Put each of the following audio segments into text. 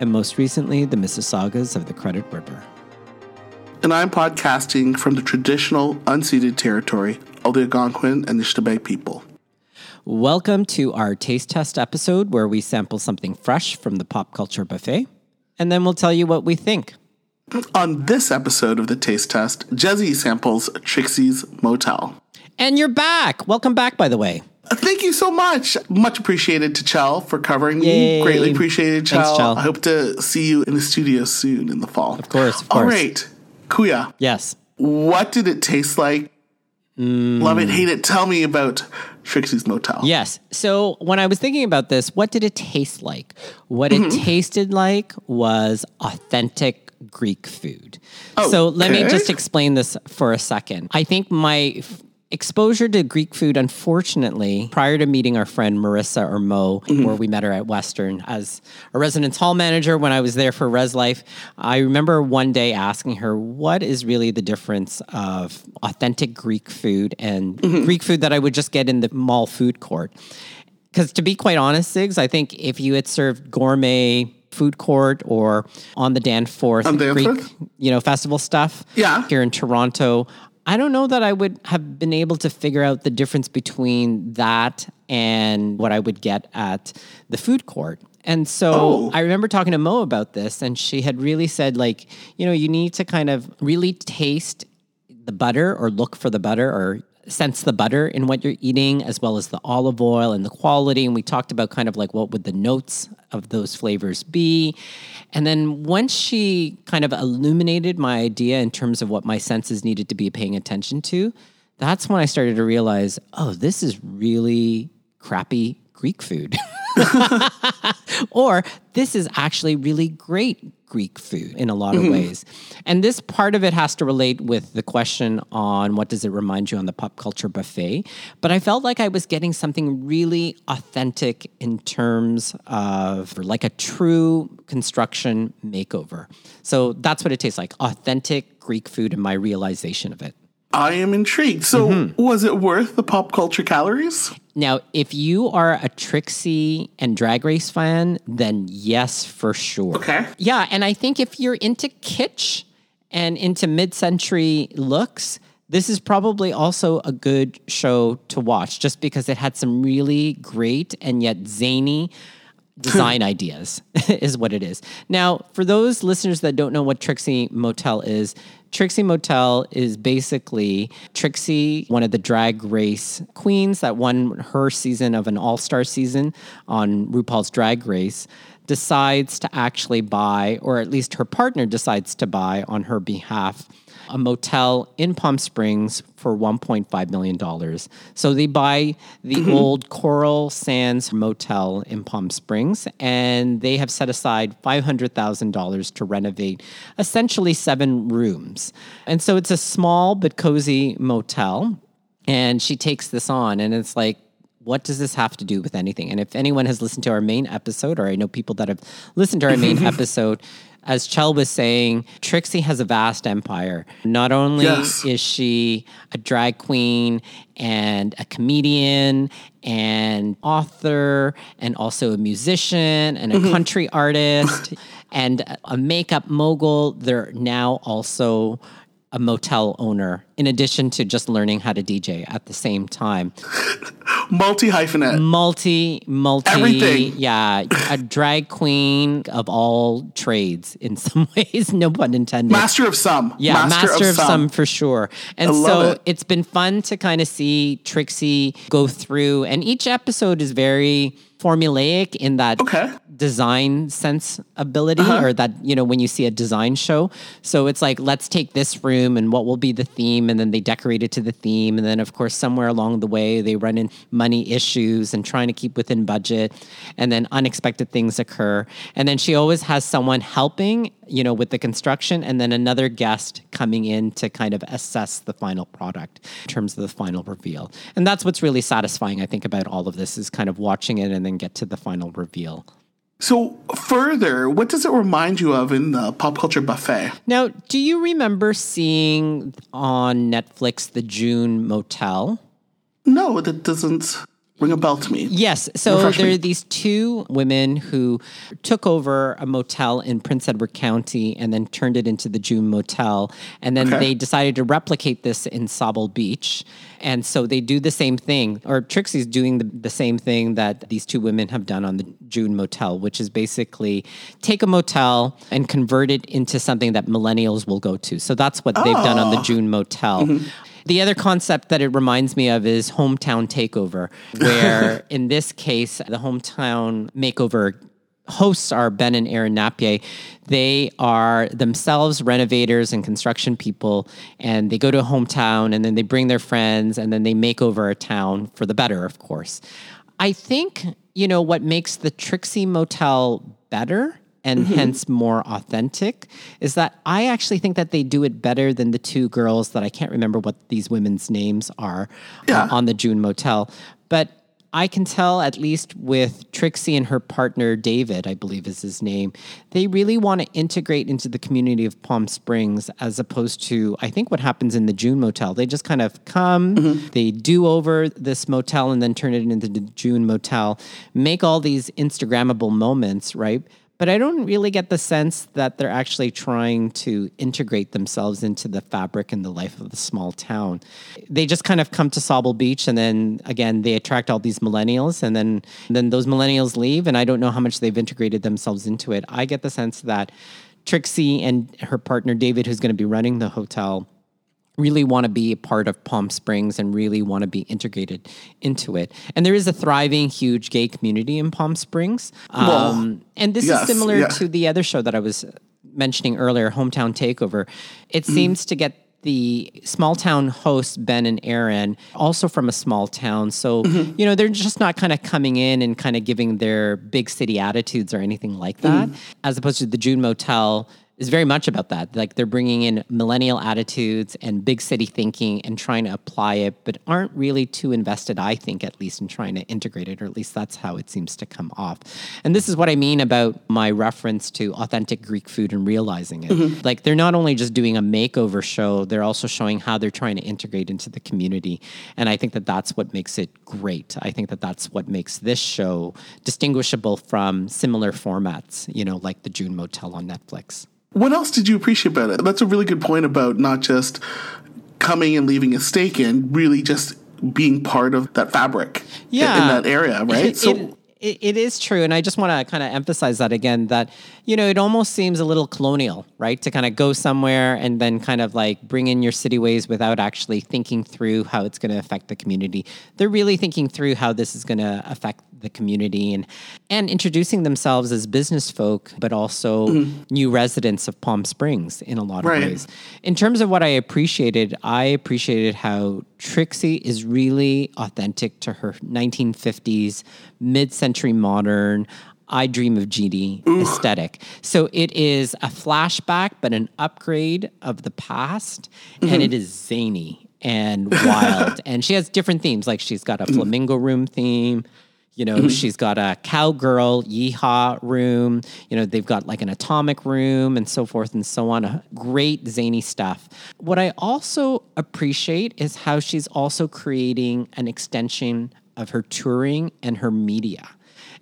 and most recently, the Mississaugas of the Credit River. And I'm podcasting from the traditional unceded territory of the Algonquin and Nishnawbe people. Welcome to our taste test episode where we sample something fresh from the pop culture buffet, and then we'll tell you what we think. On this episode of the Taste Test, Jezzie samples Trixie's Motel. And you're back. Welcome back, by the way. Thank you so much. Much appreciated to Chell for covering Yay. me. Greatly appreciated, Chell. Thanks, Chell. I hope to see you in the studio soon in the fall. Of course, of course. right, Kuya, Yes. what did it taste like? Mm. Love it, hate it. Tell me about Trixie's Motel. Yes. So when I was thinking about this, what did it taste like? What it mm-hmm. tasted like was authentic Greek food. Oh, so let me just explain this for a second. I think my exposure to Greek food, unfortunately, prior to meeting our friend Marissa or Mo, mm-hmm. where we met her at Western as a residence hall manager when I was there for Res Life, I remember one day asking her, what is really the difference of authentic Greek food and mm-hmm. Greek food that I would just get in the mall food court? Because to be quite honest, Sigs, I think if you had served gourmet food court or on the Danforth Greek, Danforth? you know, festival stuff Yeah. here in Toronto, I don't know that I would have been able to figure out the difference between that and what I would get at the food court. And so Oh. I remember talking to Mo about this, and she had really said, like, you know, you need to kind of really taste the butter or look for the butter or sense the butter in what you're eating as well as the olive oil and the quality. And we talked about kind of like what would the notes of those flavors be. And then once she kind of illuminated my idea in terms of what my senses needed to be paying attention to that's when i started to realize oh this is really crappy greek food. Or this is actually really great Greek food in a lot of ways. And this part of it has to relate with the question on what does it remind you on the pop culture buffet. But I felt like I was getting something really authentic in terms of like a true construction makeover. So that's what it tastes like authentic Greek food and my realization of it. I am intrigued. So, Mm-hmm. was it worth the pop culture calories? Now, if you are a Trixie and Drag Race fan, then yes, for sure. Okay. Yeah, and I think if you're into kitsch and into mid-century looks, this is probably also a good show to watch just because it had some really great and yet zany design ideas is what it is. Now, for those listeners that don't know what Trixie Motel is, Trixie Motel is basically Trixie, one of the drag race queens that won her season of an all-star season on RuPaul's Drag Race decides to actually buy or at least her partner decides to buy on her behalf a motel in Palm Springs for $1.5 million. So they buy the old Coral Sands Motel in Palm Springs, and they have set aside $500,000 to renovate essentially seven rooms. And so it's a small but cozy motel. And she takes this on, and it's like, what does this have to do with anything? And if anyone has listened to our main episode, or I know people that have listened to our main episode, as Chell was saying, Trixie has a vast empire. Not only Yes. is she a drag queen and a comedian and author and also a musician and a mm-hmm. country artist and a makeup mogul, they're now also a motel owner in addition to just learning how to DJ at the same time Multi hyphenate. multi multi Everything. yeah a drag queen of all trades in some ways no pun intended Master of some. yeah master, of, some. for sure and so it. it's been fun to kind of see trixie go through and each episode is very formulaic in that Okay. design sense ability uh-huh. or that you know when you see a design show so it's like let's take this room and what will be the theme and then they decorate it to the theme. And then, of course, somewhere along the way, they run in money issues and trying to keep within budget. And then unexpected things occur. And then she always has someone helping, you know, with the construction and then another guest coming in to kind of assess the final product in terms of the final reveal. And that's what's really satisfying, I think, about all of this is kind of watching it and then get to the final reveal. So, further, what does it remind you of in the pop culture buffet? Now, do you remember seeing on Netflix the June Motel? No, that doesn't ring a bell to me. Yes. So Refresh there me. are these two women who took over a motel in Prince Edward County and then turned it into the June Motel. And then Okay. they decided to replicate this in Sauble Beach. And so they do the same thing, or Trixie's doing the, the same thing that these two women have done on the June Motel, which is basically take a motel and convert it into something that millennials will go to. So that's what they've done on the ah. June Motel. Mm-hmm. The other concept that it reminds me of is hometown takeover, where in this case, the hometown makeover hosts are Ben and Erin Napier. They are themselves renovators and construction people, and they go to a hometown and then they bring their friends and then they make over a town for the better, of course. I think, you know, what makes the Trixie Motel better and hence more authentic is that I actually think that they do it better than the two girls that I can't remember what these women's names are uh, on the June Motel. But I can tell, at least with Trixie and her partner David, I believe is his name, they really want to integrate into the community of Palm Springs as opposed to, I think, what happens in the June Motel. They just kind of come, they do over this motel and then turn it into the June Motel, make all these Instagrammable moments, right? But I don't really get the sense that they're actually trying to integrate themselves into the fabric and the life of the small town. They just kind of come to Sauble Beach and then again they attract all these millennials and then then those millennials leave and I don't know how much they've integrated themselves into it. I get the sense that Trixie and her partner David who's going to be running the hotel really want to be a part of Palm Springs and really want to be integrated into it. And there is a thriving, huge gay community in Palm Springs. Um, and this yes, is similar yeah. to the other show that I was mentioning earlier, Hometown Takeover. It Mm-hmm. seems to get the small town hosts Ben and Erin also from a small town. So, Mm-hmm. you know, they're just not kind of coming in and kind of giving their big city attitudes or anything like that, Mm-hmm. as opposed to the June Motel is very much about that. Like they're bringing in millennial attitudes and big city thinking and trying to apply it, but aren't really too invested, I think, at least in trying to integrate it, or at least that's how it seems to come off. And this is what I mean about my reference to authentic Greek food and realizing it. Mm-hmm. Like they're not only just doing a makeover show, they're also showing how they're trying to integrate into the community. And I think that that's what makes it great. I think that that's what makes this show distinguishable from similar formats, you know, like the June Motel on Netflix. What else did you appreciate about it? That's a really good point about not just coming and leaving a stake in, really just being part of that fabric Yeah. in that area, right? It, it, it, it is true. And I just want to kind of emphasize that again that, you know, it almost seems a little colonial, right? To kind of go somewhere and then kind of like bring in your city ways without actually thinking through how it's going to affect the community. They're really thinking through how this is going to affect the community and and introducing themselves as business folk, but also mm. new residents of Palm Springs in a lot of Right. ways. In terms of what I appreciated, I appreciated how Trixie is really authentic to her 1950s, mid century modern, I Dream of Jeannie aesthetic. So it is a flashback, but an upgrade of the past, and mm-hmm. it is zany and wild. and she has different themes, like she's got a mm. flamingo room theme. You know, mm-hmm. she's got a cowgirl yeehaw room. You know, they've got like an atomic room and so forth and so on. Great zany stuff. What I also appreciate is how she's also creating an extension of her touring and her media.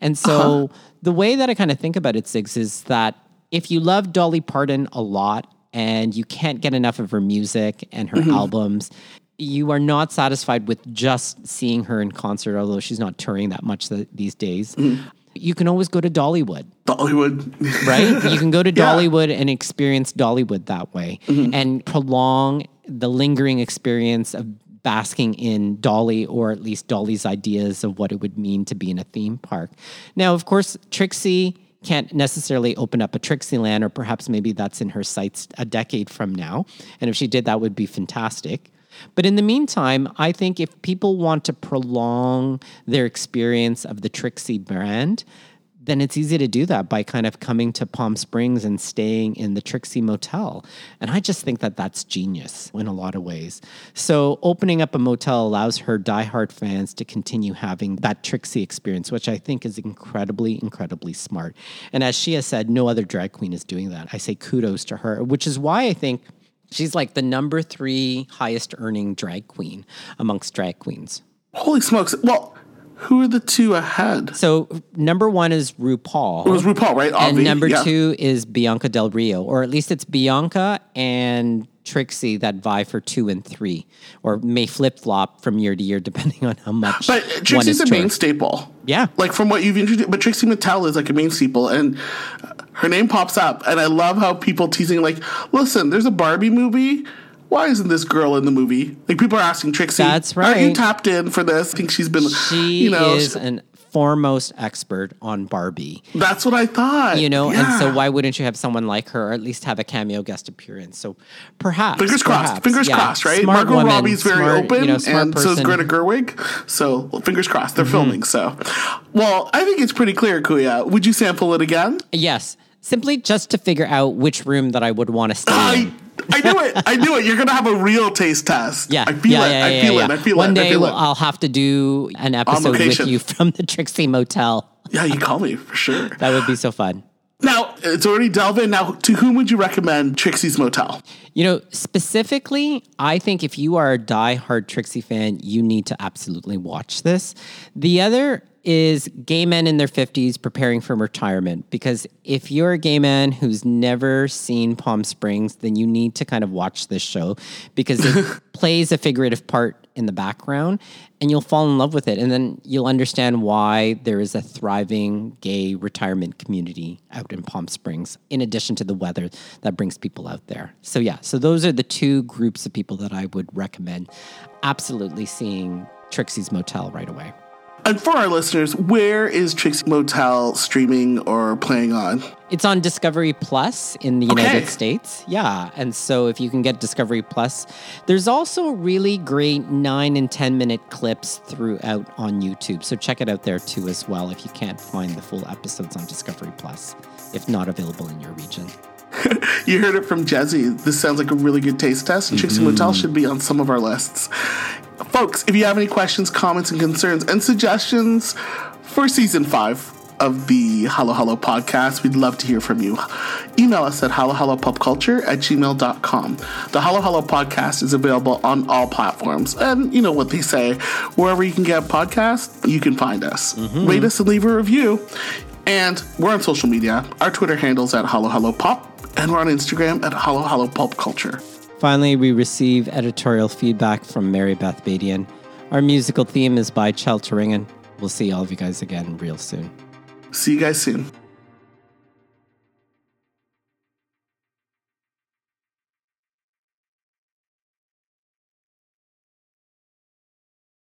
And so uh-huh. the way that I kind of think about it, Six, is that if you love Dolly Parton a lot and you can't get enough of her music and her mm-hmm. albums, you are not satisfied with just seeing her in concert, although she's not touring that much th- these days. Mm-hmm. You can always go to Dollywood Dollywood. right? You can go to Yeah. Dollywood and experience Dollywood that way mm-hmm. and prolong the lingering experience of basking in Dolly or at least Dolly's ideas of what it would mean to be in a theme park. Now, of course, Trixie can't necessarily open up a Trixie land, or perhaps maybe that's in her sights a decade from now. And if she did, that would be fantastic. But in the meantime, I think if people want to prolong their experience of the Trixie brand, then it's easy to do that by kind of coming to Palm Springs and staying in the Trixie Motel. And I just think that that's genius in a lot of ways. So opening up a motel allows her diehard fans to continue having that Trixie experience, which I think is incredibly, incredibly smart. And as she has said, no other drag queen is doing that. I say kudos to her, which is why I think she's like the number three highest earning drag queen amongst drag queens. Holy smokes. Well, who are the two ahead? So number one is RuPaul. It was RuPaul, right? and number yeah. two is Bianca Del Rio, or at least it's Bianca and Trixie that vie for two and three, or may flip flop from year to year depending on how much. But Trixie's is a main staple. Yeah. Like from what you've introduced, but Trixie Mattel is like a main staple, and her name pops up, and I love how people teasing like, "Listen, there's a Barbie movie. Why isn't this girl in the movie?" Like people are asking Trixie. That's right. Are you tapped in for this? I think she's been. She you know, is an foremost expert on Barbie. that's what I thought. You know, and so why wouldn't you have someone like her, or at least have a cameo guest appearance? So perhaps, Fingers crossed. Fingers yeah. crossed, right? Smart Margot woman, Robbie's very smart, open, you know, and so is person. Greta Gerwig. So well, fingers crossed, Mm-hmm. they're filming. So, well, I think it's pretty clear, Kuya. Would you sample it again? Yes, simply just to figure out which room that I would want to stay I, in. I knew it. I knew it. You're gonna have a real taste test. Yeah, I feel yeah, it. yeah, I feel yeah. it. I feel One it. I day feel we'll- it. I'll have to do an episode with you from the Trixie Motel. Yeah, you call me for sure. That would be so fun. Now it's already delved in. Now, to whom would you recommend Trixie's Motel? You know, specifically, I think if you are a die-hard Trixie fan, you need to absolutely watch this. The other is gay men in their 50s preparing for retirement. Because if you're a gay man who's never seen Palm Springs, then you need to kind of watch this show because it plays a figurative part in the background and you'll fall in love with it. And then you'll understand why there is a thriving gay retirement community out in Palm Springs, in addition to the weather that brings people out there. So, yeah, so those are the two groups of people that I would recommend absolutely seeing Trixie's Motel right away. And for our listeners, where is Trixie Motel streaming or playing on? It's on Discovery Plus in the United Okay. States. Yeah. And so if you can get Discovery Plus, there's also really great nine and 10 minute clips throughout on YouTube. So check it out there too, as well, if you can't find the full episodes on Discovery Plus, if not available in your region. You heard it from Jezzie. This sounds like a really good taste test, and Trixie Motel mm. should be on some of our lists. Folks, if you have any questions, comments, and concerns and suggestions for season five of the Halo Halo podcast, we'd love to hear from you. Email us at helllohellopopculture at gmail.com. The Halo Halo podcast is available on all platforms. And you know what they say wherever you can get podcasts, you can find us. Mm-hmm. Rate us and leave a review. And we're on social media. Our Twitter handle's at Halo Halo Pop, and we're on Instagram at Halo Halo Pop Culture. Finally, we receive editorial feedback from Mary Beth Badian. Our musical theme is by Chel Turingen. We'll see all of you guys again real soon. See you guys soon.